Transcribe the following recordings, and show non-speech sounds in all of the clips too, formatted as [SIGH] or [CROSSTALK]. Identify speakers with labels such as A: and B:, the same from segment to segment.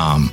A: um,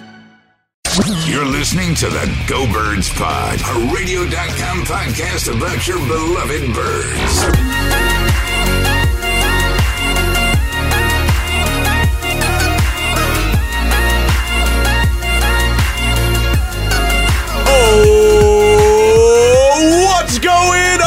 B: You're listening to the Go Birds Pod, a radio.com podcast about your beloved birds.
C: Oh, what's going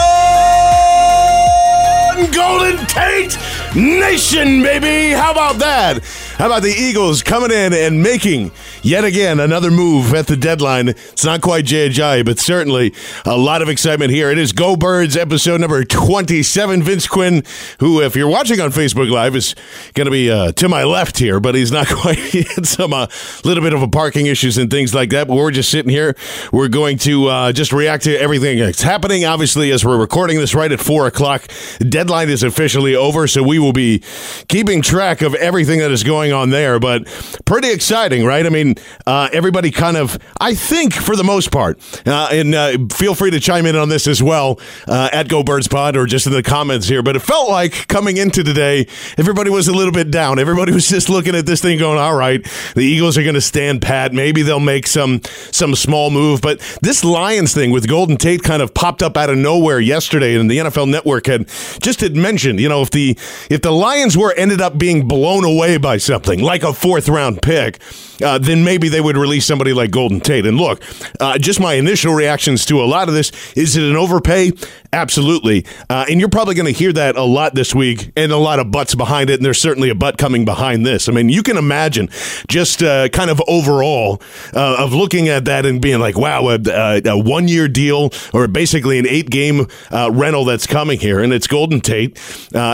C: on, Golden Tate Nation, baby? How about that? How about the Eagles coming in and making yet again another move at the deadline? It's not quite J.J., but certainly a lot of excitement here. It is Go Birds episode number 27. Vince Quinn, who, if you're watching on Facebook Live, is going to be uh, to my left here, but he's not [LAUGHS] quite. He had some uh, little bit of a parking issues and things like that. But we're just sitting here. We're going to uh, just react to everything that's happening. Obviously, as we're recording this right at four o'clock, deadline is officially over, so we will be keeping track of everything that is going on there. But pretty exciting, right? I mean, uh, everybody kind of, I think, for the most part, uh, and uh, feel free to chime in on this as well uh, at Go Birds Pod or just in the comments here. But it felt like coming into today, everybody was a little bit down. Everybody [LAUGHS] was just looking at this thing, going, "All right, the Eagles are going to stand pat. Maybe they'll make some some small move." But this Lions thing with Golden Tate kind of popped up out of nowhere yesterday, and the NFL Network had just had mentioned, you know, if the if the Lions were ended up being blown away by something like a fourth round pick, uh, then maybe they would release somebody like Golden Tate. And look, uh, just my initial reactions to a lot of this is it an overpay? Absolutely. Uh, and you're probably going to hear that a lot this week and a lot of butts behind it. And there's certainly a butt coming behind this. I mean, you can imagine just uh, kind of overall uh, of looking at that and being like, wow, a, a, one year deal or basically an eight game uh, rental that's coming here. And it's Golden Tate.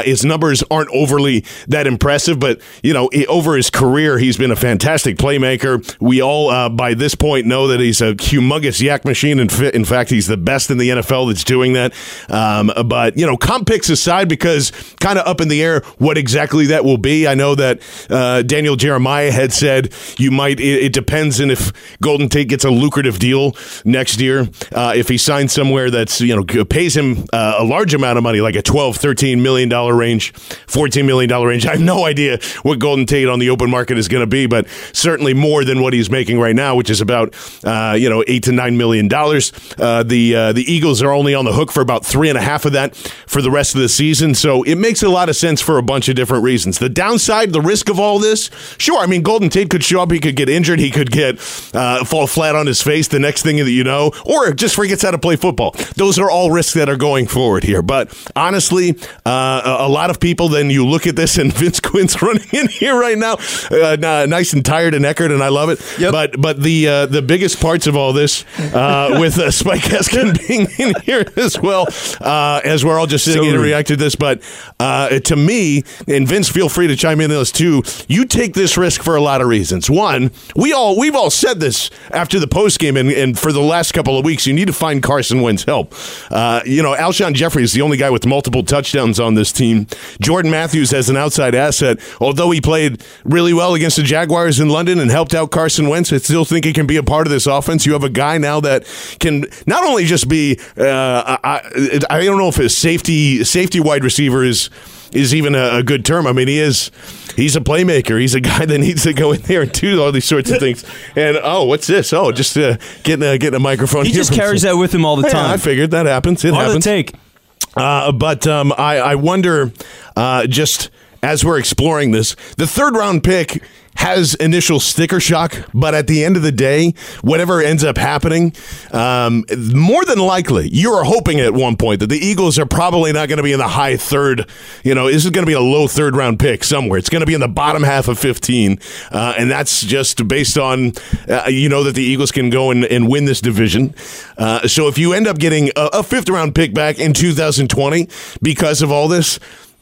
C: His numbers aren't overly that impressive, but, you know, over his career, he's been a fantastic playmaker. We all, uh, by this point, know that he's a humongous YAC machine. In, fi- in fact, he's the best in the NFL that's doing that. Um, but, you know, comp picks aside, because kind of up in the air what exactly that will be. I know that uh, Daniel Jeremiah had said you might, it, it depends on if Golden Tate gets a lucrative deal next year. Uh, if he signs somewhere that's, you know, pays him uh, a large amount of money, like a 12, 13 million dollar range, 14 million dollar range. [LAUGHS] I have no idea what Golden Tate on the open market is going to be, but certainly more than what he's making right now, which is about, uh, you know, eight to nine million dollars. Uh, the uh, the Eagles are only on the hook for about three and a half of that for the rest of the season, so it makes a lot of sense for a bunch of different reasons. The downside, the risk of all this, sure. I mean, Golden Tate could show up, he could get injured, he could get uh, fall flat on his face. The next thing that you know, or just forgets how to play football. Those are all risks that are going forward here. But honestly, uh, a a lot of people. Then you look at this, and [LAUGHS] Vince Quinn's [LAUGHS] running in here right now, uh, nice and tired and Eckert, and I love it. But but the uh, the biggest parts of all this, uh, [LAUGHS] with uh, Spike Eskin being in here as well, uh, as we're all just sitting here and react to this. But uh, to me, and Vince, feel free to chime in on this too. You take this risk for a lot of reasons. One, we all we've all said this after the post game, and, and for the last couple of weeks, you need to find Carson Wentz help. Uh, you know, Alshon Jeffery is the only guy with multiple touchdowns on this team. Jordan Matthews as an outside asset, although he played really well against the Jaguars in London and helped out Carson Wentz, I still think he can be a part of this offense. You have a guy now that can not only just be, uh, I, I don't know if his safety safety wide receiver is is even a, a good term. I mean, he is. He's a playmaker. He's a guy [LAUGHS] that needs to go in there and do all these sorts of [LAUGHS] things. And oh, what's this? Oh, just uh, getting a, getting a microphone.
D: He just carries that with him all the
C: Yeah,
D: time.
C: I figured that happens. It happens.
D: take.
C: Uh, but um, I, I wonder, uh, just as we're exploring this, the third round pick has initial sticker shock, but at the end of the day, whatever ends up happening, um, more than likely, you are hoping at one point that the Eagles are probably not going to be in the high third. You know, this is going to be a low third round pick somewhere. It's going to be in the bottom half of 15. Uh, and that's just based on, uh, you know, that the Eagles can go and, and win this division. Uh, so if you end up getting a, a fifth round pick back in 2020 because of all this,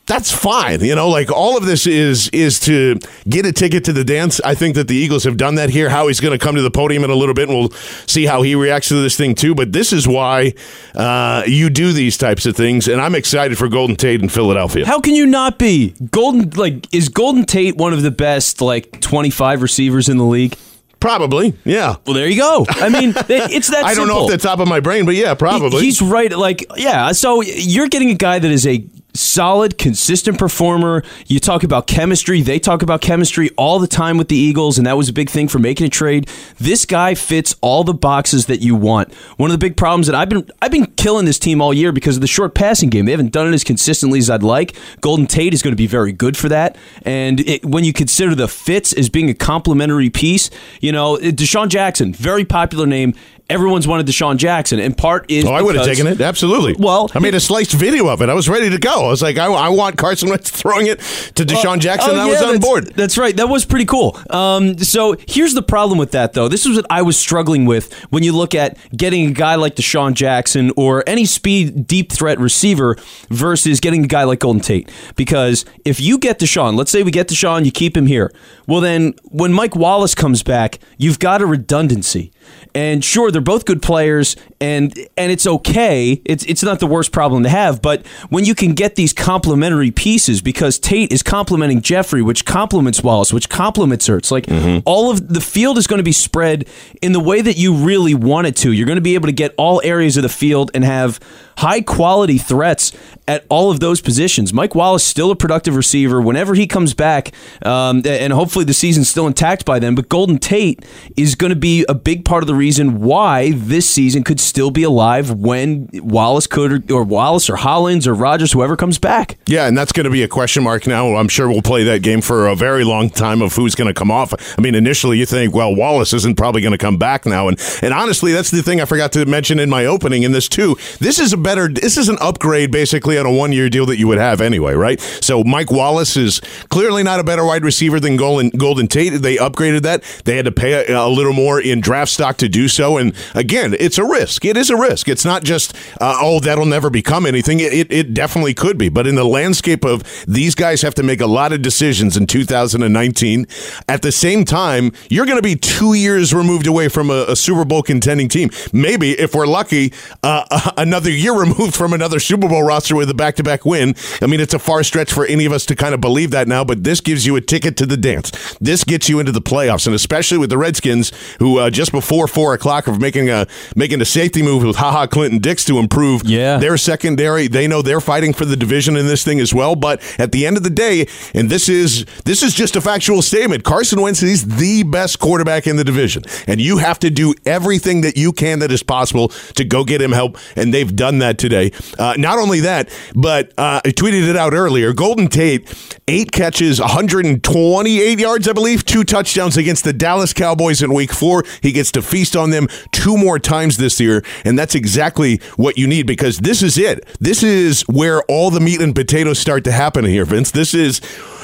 C: that's fine. You know, like all of this is is to get a ticket to the dance. I think that the Eagles have done that here. Howie's going to come to the podium in a little bit, and we'll see how he reacts to this thing too. But this is why uh, you do these types of things, and I'm excited for Golden Tate in Philadelphia.
D: How can you not be? Golden like is Golden Tate one of the best like 25 receivers in the league?
C: Probably, yeah.
D: Well, there you go. I mean, [LAUGHS] it's that.
C: I don't know
D: simple.
C: off the top of my brain, but yeah, probably.
D: He- he's right. Like, yeah. So you're getting a guy that is a solid, consistent performer. You talk about chemistry. They talk about chemistry all the time with the Eagles, and that was a big thing for making a trade. This guy fits all the boxes that you want. One of the big problems that I've been I've been killing this team all year because of the short passing game. They haven't done it as consistently as I'd like. Golden Tate is going to be very good for that. And it, when you consider the fits as being a complementary piece, you know, DeSean Jackson, very popular name. Everyone's wanted DeSean Jackson, and part is
C: Oh, I would have taken it. Absolutely.
D: Well,
C: I made a sliced video of it. I was ready to go. I was like, I, I want Carson Wentz [LAUGHS] throwing it to DeSean Jackson.
D: Oh,
C: and I was on board.
D: That's right. That was pretty cool. Um, so here's the problem with that, though. This is what I was struggling with when you look at getting a guy like DeSean Jackson or any speed deep threat receiver versus getting a guy like Golden Tate. Because if you get DeSean, let's say we get DeSean, you keep him here. Well, then when Mike Wallace comes back, you've got a redundancy. And sure, they're both good players, and and it's okay. It's it's not the worst problem to have. But when you can get these complementary pieces, because Tate is complementing Jeffery, which complements Wallace, which complements Ertz, like all of the field is going to be spread in the way that you really want it to. You're going to be able to get all areas of the field and have high quality threats at all of those positions. Mike Wallace still a productive receiver whenever he comes back, um, and hopefully the season's still intact by then. But Golden Tate is going to be a big part of the reason why this season could still be alive when Wallace could, or Wallace, or Hollins, or Rogers, whoever comes back.
C: Yeah, and that's going to be a question mark now. I'm sure we'll play that game for a very long time of who's going to come off. I mean, initially you think, well, Wallace isn't probably going to come back now, and and honestly, that's the thing I forgot to mention in my opening in this too. This is a better, this is an upgrade basically on a one year deal that you would have anyway, right? So Mike Wallace is clearly not a better wide receiver than Golden Golden Tate. They upgraded that. They had to pay a, a little more in draft stock to do so, and again, it's a risk. It is a risk. It's not just uh, oh that'll never become anything. It, it it definitely could be, but in the landscape of these guys have to make a lot of decisions in 2019. At the same time, you're going to be two years removed away from a, a Super Bowl contending team. Maybe if we're lucky, uh, [LAUGHS] another year removed from another Super Bowl roster with a back to back win. I mean, it's a far stretch for any of us to kind of believe that now, but this gives you a ticket to the dance. This gets you into the playoffs, and especially with the Redskins, who uh, just before four o'clock of making a making a safety move with Ha Ha Clinton Dix to improve
D: Yeah.
C: their secondary. They know they're fighting for the division in this thing as well. But at the end of the day, and this is this is just a factual statement. Carson Wentz is the best quarterback in the division, and you have to do everything that you can that is possible to go get him help. And they've done that today. Uh, not only that, but uh, I tweeted it out earlier. Golden Tate, eight catches, 128 yards, I believe, two touchdowns against the Dallas Cowboys in Week Four. He gets to feast on them two more times this year, and that's exactly what you need because this is it. This is where all the meat and potatoes start to happen here, Vince. This is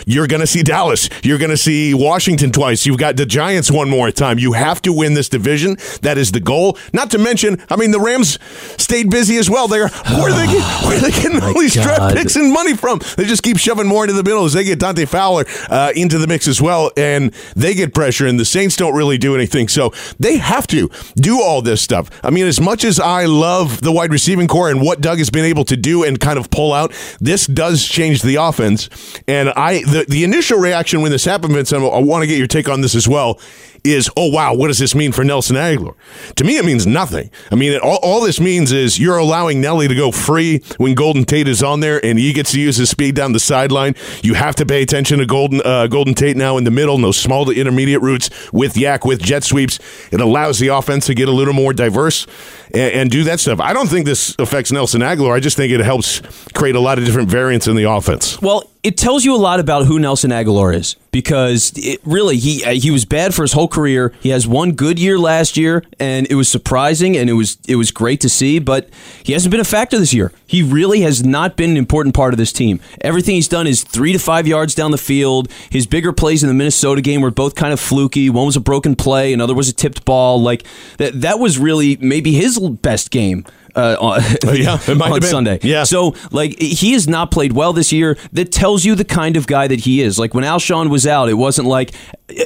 C: you're going to see Dallas. You're going to see Washington twice. You've got the Giants one more time. You have to win this division. That is the goal. Not to mention, I mean, the Rams stayed busy as well. They're where are they get, [SIGHS] where are they getting all these draft picks and money from? They just keep shoving more into the middle as they get Dante Fowler uh, into the mix as well, and they get pressure. And the Saints don't really do anything, so they have to do all this stuff. I mean, as much as I love the wide receiving core and what Doug has been able to do and kind of pull out, this does change the offense. And I the, the initial reaction when this happened, Vince, I want to get your take on this as well, is, oh, wow, what does this mean for Nelson Agholor? To me, it means nothing. I mean, it, all, all this means is you're allowing Nelly to go free when Golden Tate is on there and he gets to use his speed down the sideline. You have to pay attention to Golden uh, Golden Tate now in the middle, those small to intermediate routes with YAC, with jet sweeps. It allows the offense to get a little more diverse and, and do that stuff. I don't think this affects Nelson Agholor. I just think it helps create a lot of different variants in the offense.
D: Well, it tells you a lot about who Nelson Agholor is because it, really he uh, he was bad for his whole career. He has one good year last year, and it was surprising and it was it was great to see. But he hasn't been a factor this year. He really has not been an important part of this team. Everything he's done is three to five yards down the field. His bigger plays in the Minnesota game were both kind of fluky. One was a broken play, another was a tipped ball. Like that that was really maybe his best game uh, on,
C: Oh, yeah, [LAUGHS] it might
D: on. Sunday.
C: Yeah.
D: So like he has not played well this year. That tells you the kind of guy that he is. Like when Alshon was out, it wasn't like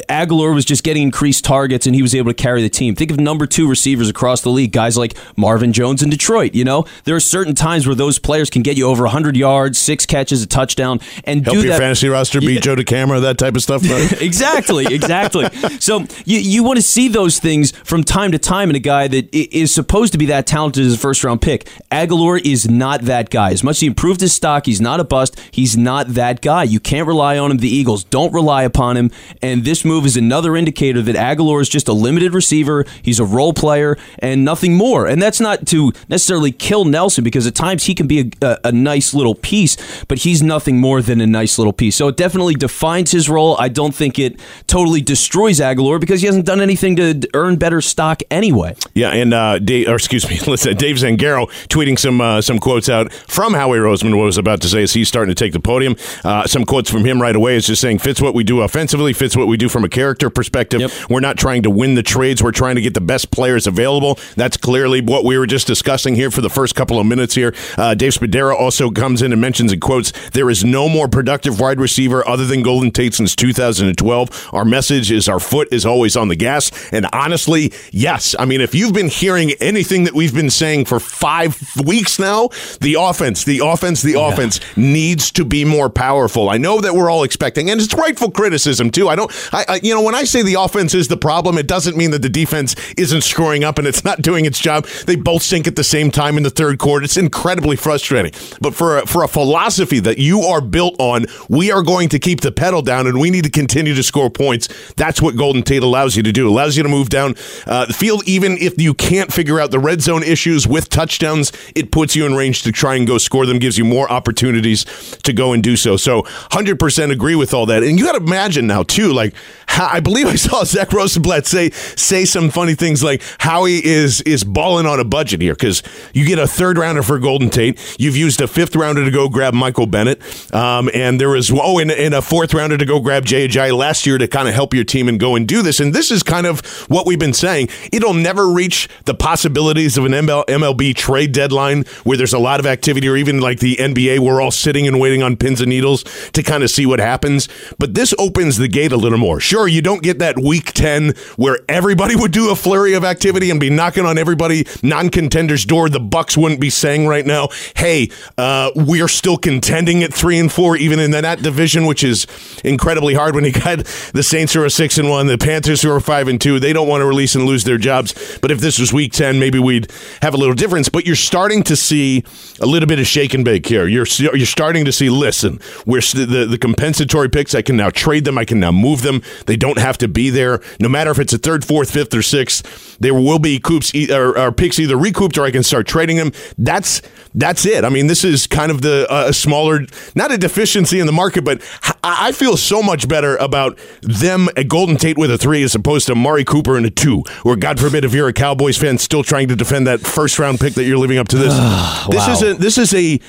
D: Agholor was just getting increased targets and he was able to carry the team. Think of number two receivers across the league, guys like Marvin Jones in Detroit. You know, there are certain times where those players can get you over 100 yards, six catches, a touchdown, and
C: Help
D: do
C: your
D: that.
C: fantasy roster beat Joe DeCamara, that type of stuff. [LAUGHS]
D: exactly, exactly. [LAUGHS] so you, you want to see those things from time to time in a guy that is supposed to be that talented as a first round pick. Agholor is not that guy. As much as he improved his stock, he's not a bust. He's not that guy. You can't rely on him. The Eagles don't rely upon him. And this move is another indicator that Agholor is just a limited receiver. He's a role player and nothing more. And that's not to necessarily kill Nelson because at times he can be a, a, a nice little piece, but he's nothing more than a nice little piece. So it definitely defines his role. I don't think it totally destroys Agholor because he hasn't done anything to earn better stock anyway.
C: Yeah, and uh, Dave, or excuse me, [LAUGHS] listen, Dave Zangaro tweeting some uh, some quotes out from Howie Roseman. What I was about to say is he's starting to take the podium. Uh, some quotes from him right away is just saying fits what we do offensively, fits what we do from a character perspective.
D: Yep.
C: We're not trying to win the trades. We're trying to get the best players available. That's clearly what we were just discussing here for the first couple of minutes here. Uh, Dave Spadaro also comes in and mentions in quotes there is no more productive wide receiver other than Golden Tate since 2012. Our message is our foot is always on the gas. And honestly, yes. I mean, if you've been hearing anything that we've been saying for five weeks now, the offense, the offense, the offense needs to be more powerful. I know that we're all expecting, and it's rightful criticism too. I don't, I, I you know, when I say the offense is the problem, it doesn't mean that the defense isn't screwing up and it's not doing its job. They both sink at the same time in the third quarter. It's incredibly frustrating. But for a, for a philosophy that you are built on, we are going to keep the pedal down and we need to continue to score points. That's what Golden Tate allows you to do. Allows you to move down uh, the field, even if you can't figure out the red zone issues with touchdowns. It puts you in range to try and go score them. Gives you more opportunities to go and do so. So, hundred percent agree with all that. And you got to imagine now too, like I believe I saw Zach Rosenblatt say say some funny things like Howie is is balling on a budget here because you get a third rounder for Golden Tate. You've used a fifth rounder to go grab Michael Bennett, um, and there was oh, and, and a fourth rounder to go grab Jay Ajayi last year to kind of help your team and go and do this. And this is kind of what we've been saying. It'll never reach the possibilities of an ML, MLB trade deadline where there's a lot of activity, or even like the NBA, we're all sitting and waiting on pins and needles to kind of see what happens. But this opens the gate a little more. Sure, you don't get that week 10 where everybody [LAUGHS] would do a flurry of activity and be knocking on everybody non-contenders door. The Bucks wouldn't be saying right now, "Hey, uh, we're still contending at 3 and 4 even in that division, which is incredibly hard when you got the Saints who are 6 and 1, the Panthers who are 5 and 2. They don't want to release and lose their jobs. But if this was week 10, maybe we'd have a little difference, but you're starting to see a little bit of shake and bake here. You're you're starting to see listen, we're the the compensatory picks, I can now trade them, I can now move them. They don't have to be there. No matter if it's a third, fourth, fifth, or sixth, there will be coops or, or picks either recouped or I can start trading them. That's that's it. I mean, this is kind of the uh, a smaller, not a deficiency in the market, but I feel so much better about them at Golden Tate with a three as opposed to Mari Cooper in a two. Or God forbid, if you're a Cowboys fan, still trying to defend that first round pick that you're living up to this. [SIGHS] This is a this is a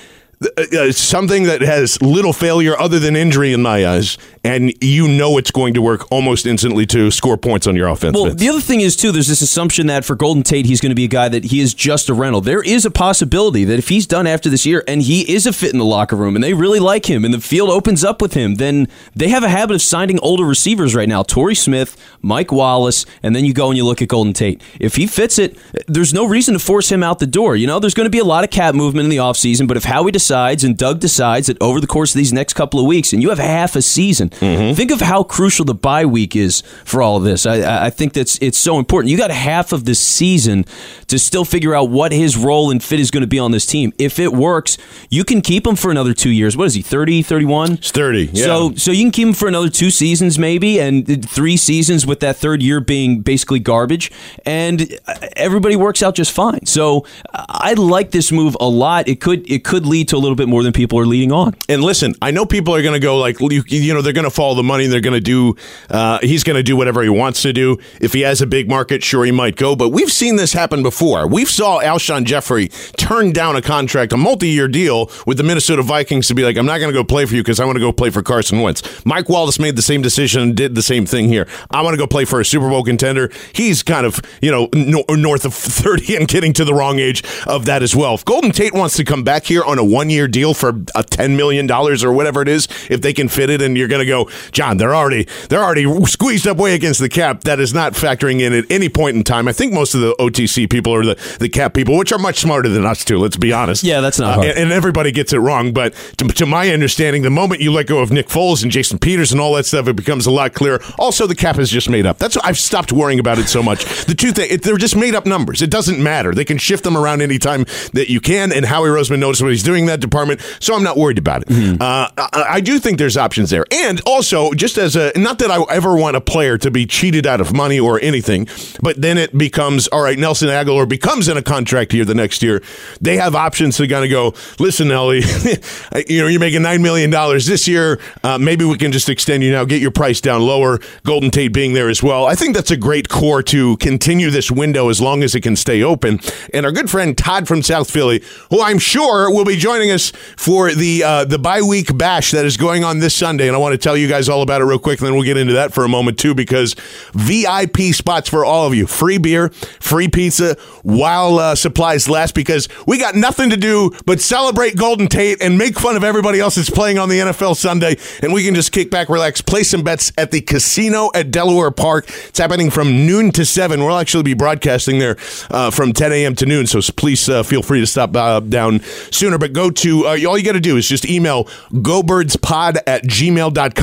C: uh, uh, something that has little failure other than injury in my eyes, and you know it's going to work almost instantly to score points on your offense.
D: Well, the other thing is too. There's this assumption that for Golden Tate, he's going to be a guy that he is just a rental. There is a possibility that if he's done after this year and he is a fit in the locker room and they really like him and the field opens up with him, then they have a habit of signing older receivers right now. Torrey Smith, Mike Wallace, and then you go and you look at Golden Tate. If he fits it, there's no reason to force him out the door. You know, there's going to be a lot of cap movement in the offseason, but if Howie decides and Doug decides that over the course of these next couple of weeks, and you have half a season, Mm-hmm. think of how crucial the bye week is for all of this. I- I, think that's it's so important. You got half of the season to still figure out what his role and fit is going to be on this team. If it works, you can keep him for another two years. What is he, 30, 31?
C: it's thirty. Yeah.
D: So, so you can keep him for another two seasons, maybe, and three seasons with that third year being basically garbage, and everybody works out just fine. So, I like this move a lot. It could it could lead to a little bit more than people are leading on.
C: And listen, I know people are going to go like you, you know they're going to follow the money. They're going to do. Uh, he's going to do whatever he wants to do. If he has a big market, sure he might go. But we've seen this happen before. We've saw Alshon Jeffery turn down a contract, a multi-year deal with the Minnesota Vikings to be like, I'm not going to go play for you because I want to go play for Carson Wentz. Mike Wallace made the same decision and did the same thing here. I want to go play for a Super Bowl contender. He's kind of you know no, north of 30 and getting to the wrong age of that as well. If Golden Tate wants to come back here on a one-year deal for a 10 million dollars or whatever it is, if they can fit it, and you're going to go, John, they're already they're already squeezed up way against the cap. That is not factoring in at any point in time. I think most of the OTC people are the the cap people, which are much smarter than us too. Let's be honest.
D: Yeah, that's not
C: Uh,
D: hard.
C: and, and everybody gets it wrong. But to, to my understanding, the moment you let go of Nick Foles and Jason Peters and all that stuff, it becomes a lot clearer. Also, the cap is just made up. That's why I've stopped worrying about it so much. The two things they're just made up numbers. It doesn't matter. They can shift them around anytime that you can. And Howie Roseman knows what he's doing in that department, so I'm not worried about it. Uh, I, I do think there's options there. And also, just as a not that I ever want a player to be cheated out of money or anything, but then it becomes all right. Nelson Agholor becomes in a contract here the next year. They have options to kind of go. Listen, Ellie, [LAUGHS] you know you're making nine million dollars this year. Uh, maybe we can just extend you now, get your price down lower. Golden Tate being there as well. I think that's a great core to continue this window as long as it can stay open. And our good friend Todd from South Philly, who I'm sure will be joining us for the uh, the bye week bash that is going on this Sunday. And I want to tell you guys all about it real quick, and then we'll get into that for a moment too, because VIP spots for all of you, free beer, free pizza, while uh, supplies last. Because we got nothing to do but celebrate Golden Tate and make fun of everybody else that's playing on the NFL Sunday, and we can just kick back, relax, play some bets at the casino at Delaware Park. It's happening from noon to seven. We'll actually be broadcasting there uh, from 10 a.m. to noon. So please uh, feel free to stop uh, down sooner. But go to uh, all you got to do is just email gobirdspod at gmail.com.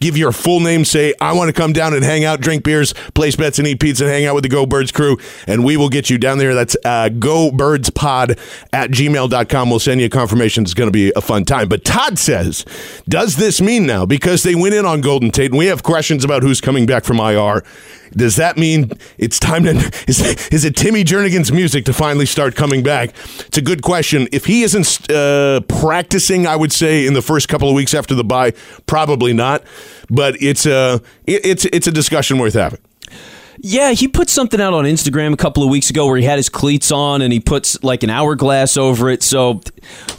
C: Give your full name. Say, I want to come down and hang out, drink beers, place bets, and eat pizza, and hang out with the Go Birds crew. And we will get you down there. That's uh, gobirdspod at gmail.com. We'll send you a confirmation. It's going to be a fun time. But Todd says, does this mean now, because they went in on Golden Tate, and we have questions about who's coming back from IR, does that mean it's time to is, is it Timmy Jernigan's music to finally start coming back? It's a good question. If he isn't uh, practicing, I would say in the first couple of weeks after the bye, probably not. But it's a it, it's it's a discussion worth having.
D: Yeah, he put something out on Instagram a couple of weeks ago where he had his cleats on and he puts like an hourglass over it. So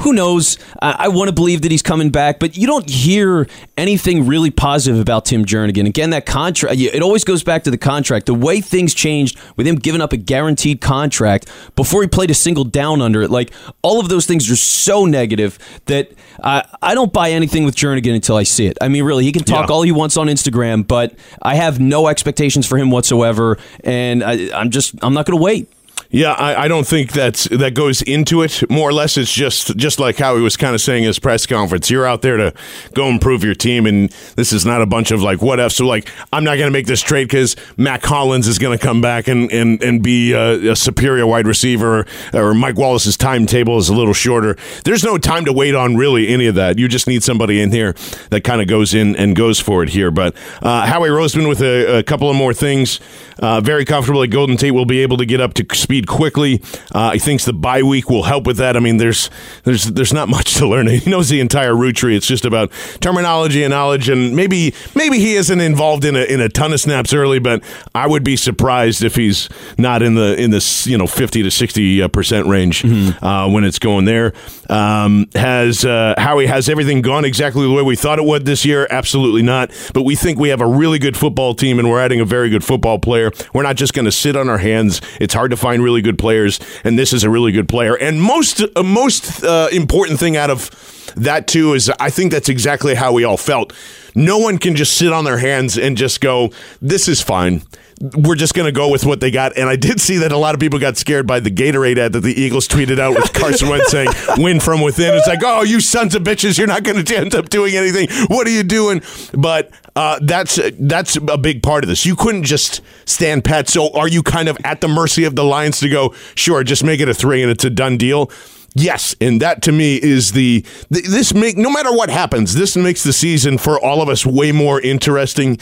D: who knows? I, I want to believe that he's coming back, but you don't hear anything really positive about Tim Jernigan. Again, that contract, it always goes back to the contract. The way things changed with him giving up a guaranteed contract before he played a single down under it, like all of those things are so negative that I, I don't buy anything with Jernigan until I see it. I mean, really, he can talk
C: Yeah.
D: all he wants on Instagram, but I have no expectations for him whatsoever, and I, I'm just I'm not going to wait.
C: Yeah, I, I don't think that's that goes into it. More or less, it's just just like how he was kind of saying in his press conference. You're out there to go improve your team, and this is not a bunch of like what if. So like, I'm not going to make this trade because Mack Hollins is going to come back and and and be a, a superior wide receiver, or Mike Wallace's timetable is a little shorter. There's no time to wait on really any of that. You just need somebody in here that kind of goes in and goes for it here. But uh, Howie Roseman with a, a couple of more things. Uh, very at Golden Tate will be able to get up to speed quickly. Uh, he thinks the bye week will help with that. I mean, there's there's there's not much to learn. [LAUGHS] He knows the entire route tree. It's just about terminology and knowledge, and maybe maybe he isn't involved in a in a ton of snaps early, but I would be surprised if he's not in the in this you know fifty to sixty uh, percent range uh, when it's going there. Um, has uh, Howie has everything gone exactly the way we thought it would this year? Absolutely not. But we think we have a really good football team, and we're adding a very good football player. We're not just going to sit on our hands. It's hard to find really good players, and this is a really good player. And most uh, most uh, important thing out of that too is I think that's exactly how we all felt. No one can just sit on their hands and just go, "This is fine." We're just going to go with what they got. And I did see that a lot of people got scared by the Gatorade ad that the Eagles tweeted out with [LAUGHS] Carson Wentz saying, win from within. It's like, oh, you sons of bitches, you're not going to end up doing anything. What are you doing? But uh, that's that's a big part of this. You couldn't just stand pat. So are you kind of at the mercy of the Lions to go, sure, just make it a three and it's a done deal? Yes, and that to me is the this make no matter what happens, this makes the season for all of us way more interesting.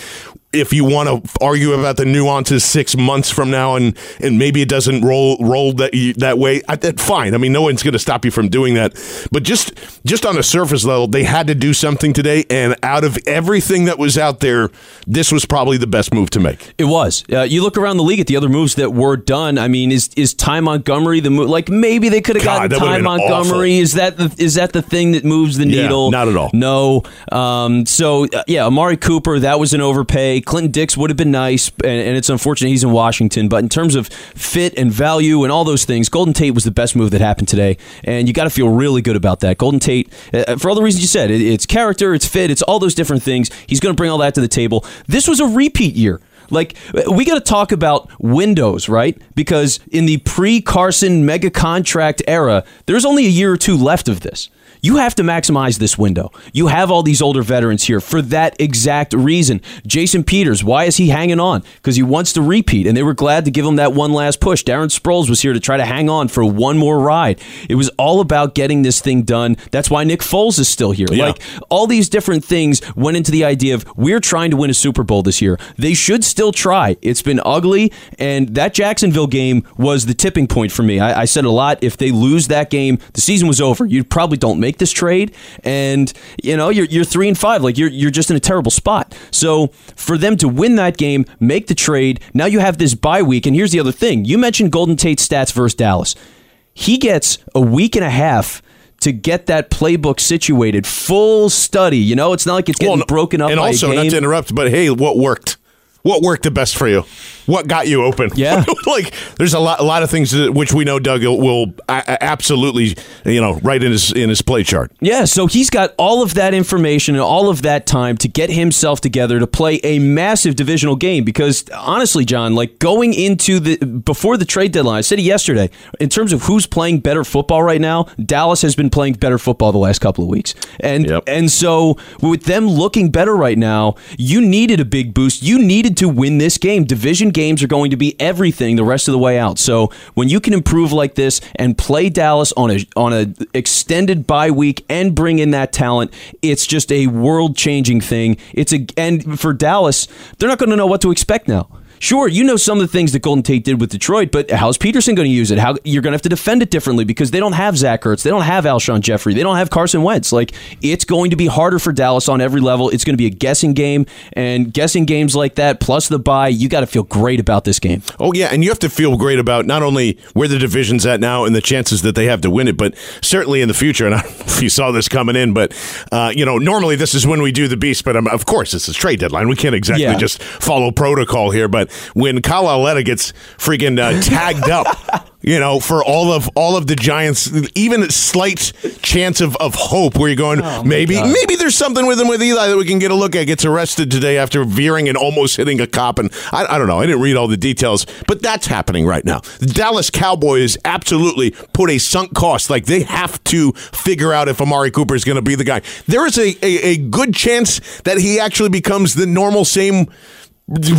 C: If you want to argue about the nuances six months from now and and maybe it doesn't roll roll that that way, I, that fine. I mean, no one's going to stop you from doing that. But just just on a surface level, they had to do something today, and out of everything that was out there, this was probably the best move to make.
D: It was. Uh, you look around the league at the other moves that were done. I mean, is is Ty Montgomery the move? Like maybe they could have gotten Ty Montgomery.
C: awful.
D: Is that the is that the thing that moves the
C: Yeah,
D: needle?
C: not at all.
D: No. Um, so uh, yeah, Amari Cooper, that was an overpay. Clinton Dix would have been nice, and, and it's unfortunate he's in Washington. But in terms of fit and value and all those things, Golden Tate was the best move that happened today, and you got to feel really good about that. Golden Tate, uh, for all the reasons you said, it, it's character, it's fit, it's all those different things. He's going to bring all that to the table. This was a repeat year. Like we got to talk about windows, right? Because in the pre-Carson mega contract era, there's only a year or two left of this. You have to maximize this window. You have all these older veterans here for that exact reason. Jason Peters, why is he hanging on? Because he wants to repeat, and they were glad to give him that one last push. Darren Sproles was here to try to hang on for one more ride. It was all about getting this thing done. That's why Nick Foles is still here.
C: Yeah.
D: Like all these different things went into the idea of we're trying to win a Super Bowl this year. They should still try. It's been ugly, and that Jacksonville game was the tipping point for me. I, I said a lot. If they lose that game, the season was over. You probably don't make this trade, and you know you're you're three and five. Like you're you're just in a terrible spot. So for them to win that game, make the trade. Now you have this bye week, and here's the other thing. You mentioned Golden Tate's stats versus Dallas. He gets a week and a half. To get that playbook situated, full study. You know, it's not like it's getting
C: Well,
D: broken up.
C: And also, not to interrupt, but hey, what worked? What worked the best for you? What got you open?
D: Yeah. [LAUGHS]
C: like there's a lot, a lot of things that, which we know Doug will, will a- a- absolutely, you know, write in his in his play chart.
D: Yeah, so he's got all of that information and all of that time to get himself together to play a massive divisional game. Because honestly, John, like going into the before the trade deadline, I said it yesterday. In terms of who's playing better football right now, Dallas has been playing better football the last couple of weeks, and
C: Yep.
D: and so with them looking better right now, you needed a big boost. You needed to win this game. Division games are going to be everything the rest of the way out. So when you can improve like this and play Dallas on a on a extended bye week and bring in that talent, it's just a world changing thing. It's a and for Dallas, they're not going to know what to expect now. Sure, you know some of the things that Golden Tate did with Detroit, but how's Pederson going to use it? How you're going to have to defend it differently because they don't have Zach Ertz, they don't have Alshon Jeffery, they don't have Carson Wentz. Like it's going to be harder for Dallas on every level. It's going to be a guessing game, and guessing games like that plus the bye, you got to feel great about this game.
C: Oh yeah, and you have to feel great about not only where the division's at now and the chances that they have to win it, but certainly in the future. And I don't [LAUGHS] know if you saw this coming in, but uh, you know, normally this is when we do the beast, but um, of course it's a trade deadline. We can't exactly
D: Yeah.
C: just follow protocol here. But when Kyle Aletta gets freaking uh, [LAUGHS] tagged up. You know, for all of all of the Giants, even a slight chance of, of hope, where you're going, maybe maybe there's something with him with Eli that we can get a look at. Gets arrested today after veering and almost hitting a cop, and I, I don't know. I didn't read all the details, but that's happening right now. The Dallas Cowboys absolutely put a sunk cost. Like they have to figure out if Amari Cooper is going to be the guy. There is a, a, a good chance that he actually becomes the normal same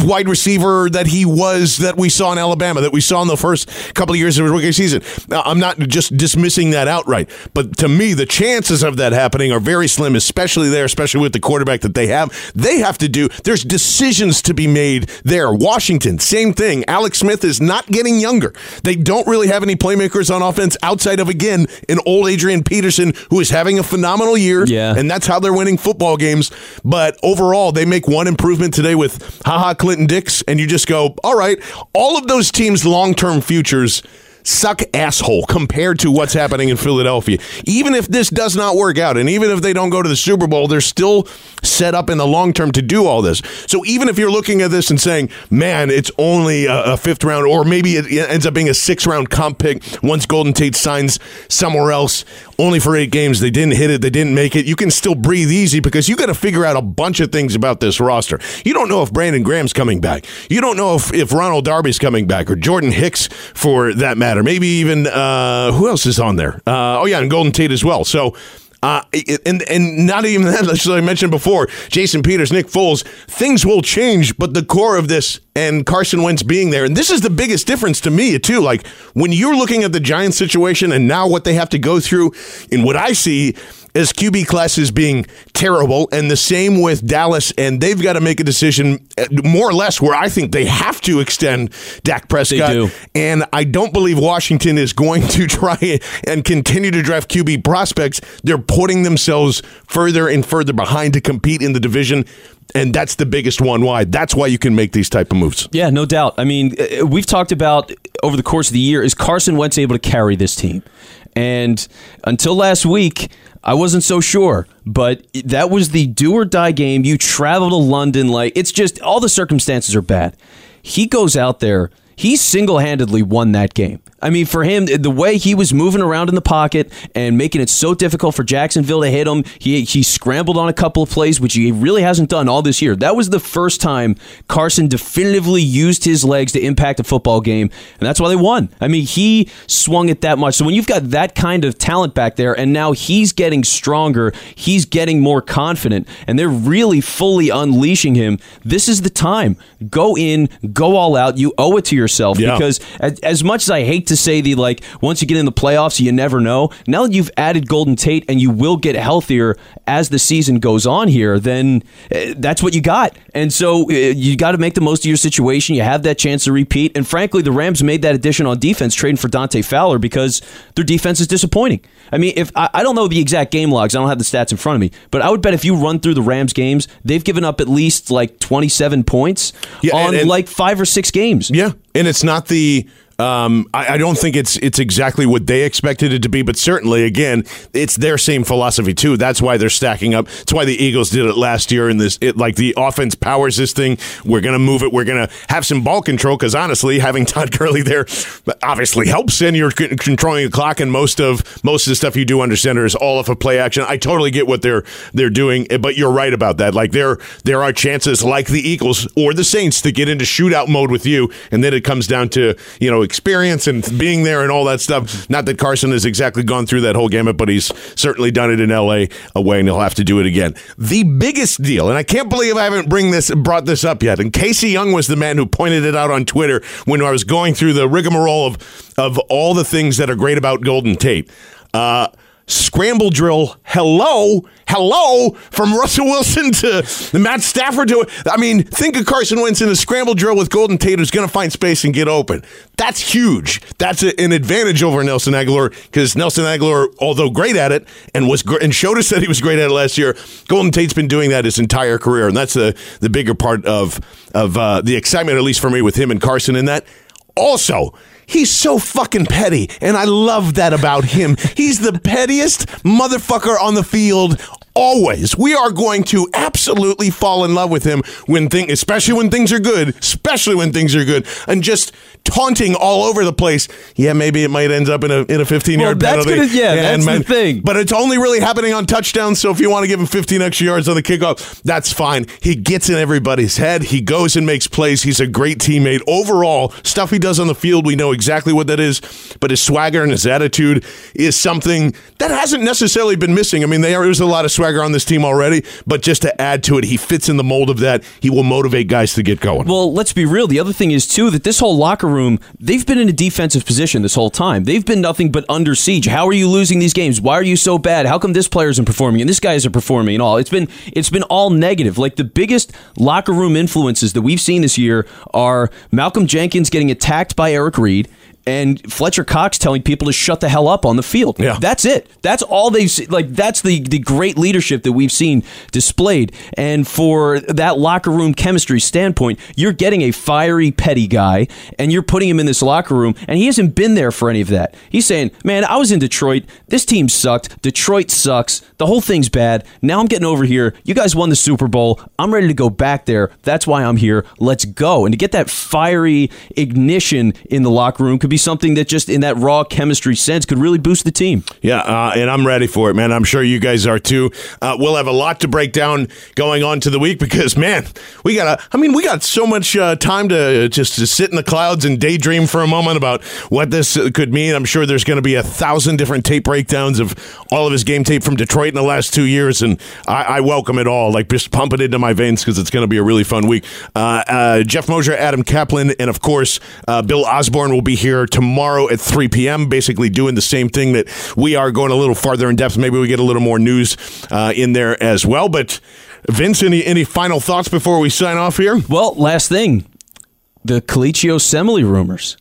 C: wide receiver that he was that we saw in Alabama, that we saw in the first couple of years of his rookie season. Now, I'm not just dismissing that outright, but to me, the chances of that happening are very slim, especially there, especially with the quarterback that they have. They have to do, there's decisions to be made there. Washington, same thing. Alex Smith is not getting younger. They don't really have any playmakers on offense outside of, again, an old Adrian Peterson who is having a phenomenal year.
D: Yeah.
C: And that's how they're winning football games. But overall, they make one improvement today with haha Clinton Dix, and you just go, all right, all of those teams' long term futures suck asshole compared to what's happening in Philadelphia. Even if this does not work out, and even if they don't go to the Super Bowl, they're still set up in the long term to do all this. So even if you're looking at this and saying, man, it's only a, a fifth round, or maybe it ends up being a six round comp pick once Golden Tate signs somewhere else, only for eight games, they didn't hit it, they didn't make it, you can still breathe easy because you got to figure out a bunch of things about this roster. You don't know if Brandon Graham's coming back. You don't know if, if Ronald Darby's coming back or Jordan Hicks for that matter. Maybe even uh, who else is on there? Uh, oh yeah, and Golden Tate as well. So. Uh, and and not even that, as I mentioned before, Jason Peters, Nick Foles, things will change, but the core of this and Carson Wentz being there, and this is the biggest difference to me too. Like when you're looking at the Giants situation and now what they have to go through, in what I see as QB classes being terrible. And the same with Dallas, and they've got to make a decision uh, more or less where I think they have to extend Dak Prescott.
D: do.
C: And I don't believe Washington is going to [LAUGHS] try and continue to draft QB prospects. They're putting themselves further and further behind to compete in the division. And that's the biggest one. Why? That's why you can make these type of moves.
D: Yeah, no doubt. I mean, uh, we've talked about over the course of the year is Carson Wentz able to carry this team? And until last week, I wasn't so sure, but that was the do or die game. You travel to London, like it's just all the circumstances are bad. He goes out there, he single handedly won that game. I mean, for him, the way he was moving around in the pocket and making it so difficult for Jacksonville to hit him, he he scrambled on a couple of plays, which he really hasn't done all this year. That was the first time Carson definitively used his legs to impact a football game, and that's why they won. I mean, he swung it that much. So when you've got that kind of talent back there, and now he's getting stronger, he's getting more confident, and they're really fully unleashing him. This is the time. Go in, go all out. You owe it to yourself
C: Yeah.
D: because as, as much as I hate to say the like once you get in the playoffs you never know. Now that you've added golden tate and you will get healthier as the season goes on here then uh, that's what you got. And so uh, you got to make the most of your situation. You have that chance to repeat. And frankly the rams made that addition on defense trading for dante fowler because their defense is disappointing. I mean if I, I don't know the exact game logs. I don't have the stats in front of me. But i would bet if you run through the rams games they've given up at least like 27 points
C: Yeah,
D: on
C: and- and-
D: like five or six games.
C: Yeah, and it's not the. Um, I, I don't think it's it's exactly what they expected it to be, but certainly, again, it's their same philosophy too. That's why they're stacking up. That's why the Eagles did it last year. In this, it, like the offense powers this thing. We're gonna move it. We're gonna have some ball control because honestly, having Todd [LAUGHS] Gurley there obviously helps. And you're c- controlling the clock, and most of most of the stuff you do under center is all of a play action. I totally get what they're they're doing, eh, but you're right about that. Like there there are chances, like the Eagles or the Saints, to get into shootout mode with you, and then it comes down to you know experience and being there and all that stuff. Not that Carson has exactly gone through that whole gamut, but he's certainly done it in L.A. away, and he'll have to do it again. The biggest deal, and I can't believe I haven't bring this brought this up yet. And Casey Young was the man who pointed it out on Twitter when I was going through the rigmarole of of all the things that are great about Golden Tate. Uh, scramble drill. Hello, hello, from Russell Wilson to Matt Stafford to. I mean, think of Carson Wentz in a scramble drill with Golden Tate, who's going to find space and get open. That's huge. That's a, an advantage over Nelson Agholor because Nelson Agholor, although great at it and was gr- and showed us that he was great at it last year, Golden Tate's been doing that his entire career, and that's the the bigger part of of uh, the excitement, at least for me, with him and Carson in that. Also, he's so fucking petty, and I love that about him. He's the pettiest motherfucker on the field. Always, we are going to absolutely fall in love with him when thing, especially when things are good, especially when things are good, and just taunting all over the place. Yeah, maybe it might end up in a in a fifteen yard
D: Well, that's
C: penalty.
D: gonna- yeah, that's the thing.
C: But it's only really happening on touchdowns. So if you want to give him 15 extra yards on the kickoff, that's fine. He gets in everybody's head. He goes and makes plays. He's a great teammate. Overall, stuff he does on the field, we know exactly what that is. But his swagger and his attitude is something that hasn't necessarily been missing. I mean, there is a lot of swagger on this team already, but just to add to it, he fits in the mold of that. He will motivate guys to get going.
D: Well, let's be real. The other thing is too that this whole locker room, they've been in a defensive position this whole time. They've been nothing but under siege. How are you losing these games? Why are you so bad? How come this player isn't performing and this guy isn't performing and all? It's been it's been all negative. Like the biggest locker room influences that we've seen this year are Malcolm Jenkins getting attacked by Eric Reid. And Fletcher Cox telling people to shut the hell up on the field.
C: Yeah.
D: That's it. That's all they've like. That's the the great leadership that we've seen displayed. And for that locker room chemistry standpoint, you're getting a fiery, petty guy, and you're putting him in this locker room, and he hasn't been there for any of that. He's saying, "Man, I was in Detroit. This team sucked. Detroit sucks. The whole thing's bad. Now I'm getting over here. You guys won the Super Bowl. I'm ready to go back there. That's why I'm here. Let's go." And to get that fiery ignition in the locker room could be something that just in that raw chemistry sense could really boost the team.
C: Yeah, uh, and I'm ready for it, man. I'm sure you guys are too. Uh, we'll have a lot to break down going on to the week because, man, we got I mean, we got so much uh, time to just to sit in the clouds and daydream for a moment about what this could mean. I'm sure there's going to be a thousand different tape breakdowns of all of his game tape from Detroit in the last two years, and I, I welcome it all. Like, just pump it into my veins because it's going to be a really fun week. Uh, uh, Jeff Mosier, Adam Kaplan, and of course, uh, Bill Osborne will be here here tomorrow at 3 p.m., basically doing the same thing that we are going a little farther in depth. Maybe we get a little more news uh, in there as well. But Vince, any, any final thoughts before we sign off here?
D: Well, last thing the Kelechi Osemele rumors.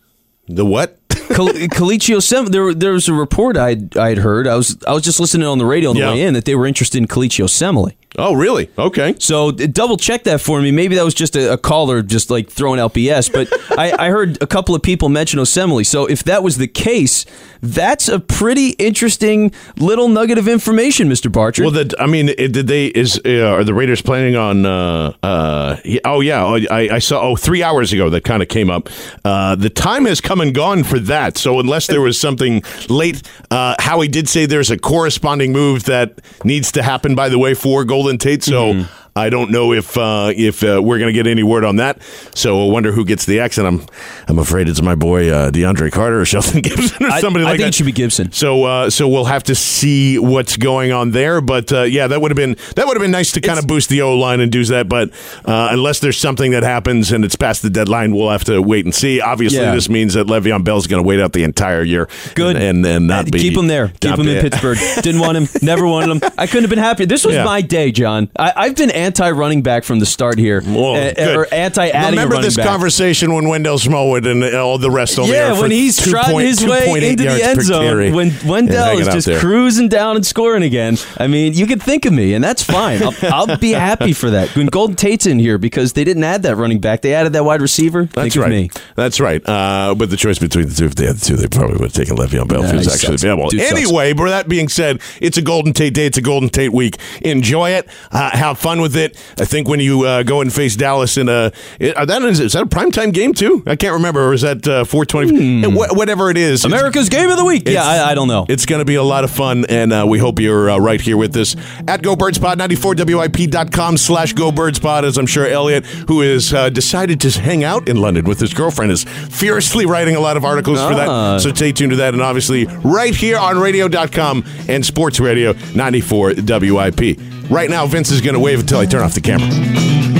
C: The what? [LAUGHS]
D: Cal- Colicchio Sem- there there was a report I'd I'd heard. I was I was just listening on the radio on the
C: Yeah.
D: way in that they were interested in Kelechi Osemele.
C: Oh, really? Okay.
D: So double check that for me. Maybe that was just a, a caller just like throwing out BS. But [LAUGHS] I, I heard a couple of people mention Osemele. So if that was the case, that's a pretty interesting little nugget of information, Mr. Barchard.
C: Well, that I mean, did they is uh, are the Raiders planning on? Uh, uh, oh yeah, I, I saw. Oh, three hours ago that kind of came up. Uh, the time has come and gone for that. So unless there was something late, uh, Howie did say there's a corresponding move that needs to happen. By the way, for Golden Tate. So. Mm-hmm. I don't know if uh, if uh, we're going to get any word on that. So I wonder who gets the X. And I'm I'm afraid it's my boy uh, DeAndre Carter or [LAUGHS] Shelton Gibson or somebody
D: I
C: like that.
D: I think it should be Gibson.
C: So uh, so we'll have to see what's going on there. But uh, yeah, that would have been that would have been nice to kind of boost the O line and do that. But uh, unless there's something that happens and it's past the deadline, we'll have to wait and see. Obviously,
D: Yeah.
C: this means that Le'Veon Bell's going to wait out the entire year.
D: Good.
C: and and, and not be
D: Keep him there. Keep him in Pittsburgh. [LAUGHS] Didn't want him. Never wanted him. I couldn't have been happier. This was
C: Yeah.
D: my day, John. I, I've been anti running back from the start here,
C: Whoa,
D: Uh,
C: good.
D: or anti adding.
C: Remember this
D: back.
C: conversation when Wendell Smallwood and all the rest only
D: Yeah,
C: are for
D: when he's trotting
C: point-
D: his way into the end zone,
C: carry
D: when Wendell is just cruising down and scoring again. I mean, you could think of me, and that's fine. I'll, [LAUGHS] I'll be happy for that. When Golden Tate's in here because they didn't add that running back, they added that wide receiver.
C: That's
D: think
C: right.
D: of me.
C: That's right. Uh, but the choice between the two, if they had the two, they probably would have taken Le'Veon Bell if
D: Nah,
C: he was actually
D: sucks.
C: available.
D: Dude sucks.
C: anyway, but that being said, it's a Golden Tate day. It's a Golden Tate week. Enjoy it. Uh, have fun with it. I think when you uh, go and face Dallas in a are that is, is that a primetime game too? I can't remember. Or is that uh, four twenty? Wh- whatever it is,
D: America's game of the week. Yeah, I, I don't know.
C: It's going to be a lot of fun, and uh, we hope you're uh, right here with us at GoBirdsPod94WIP.com slash GoBirdsPod, as I'm sure Elliot, who has uh, decided to hang out in London with his girlfriend, is furiously writing a lot of articles for
D: Ah.
C: that. So stay tuned to that, and obviously right here on Radio.com and Sports Radio 94 WIP. Right now, Vince is going to wave until I turn off the camera.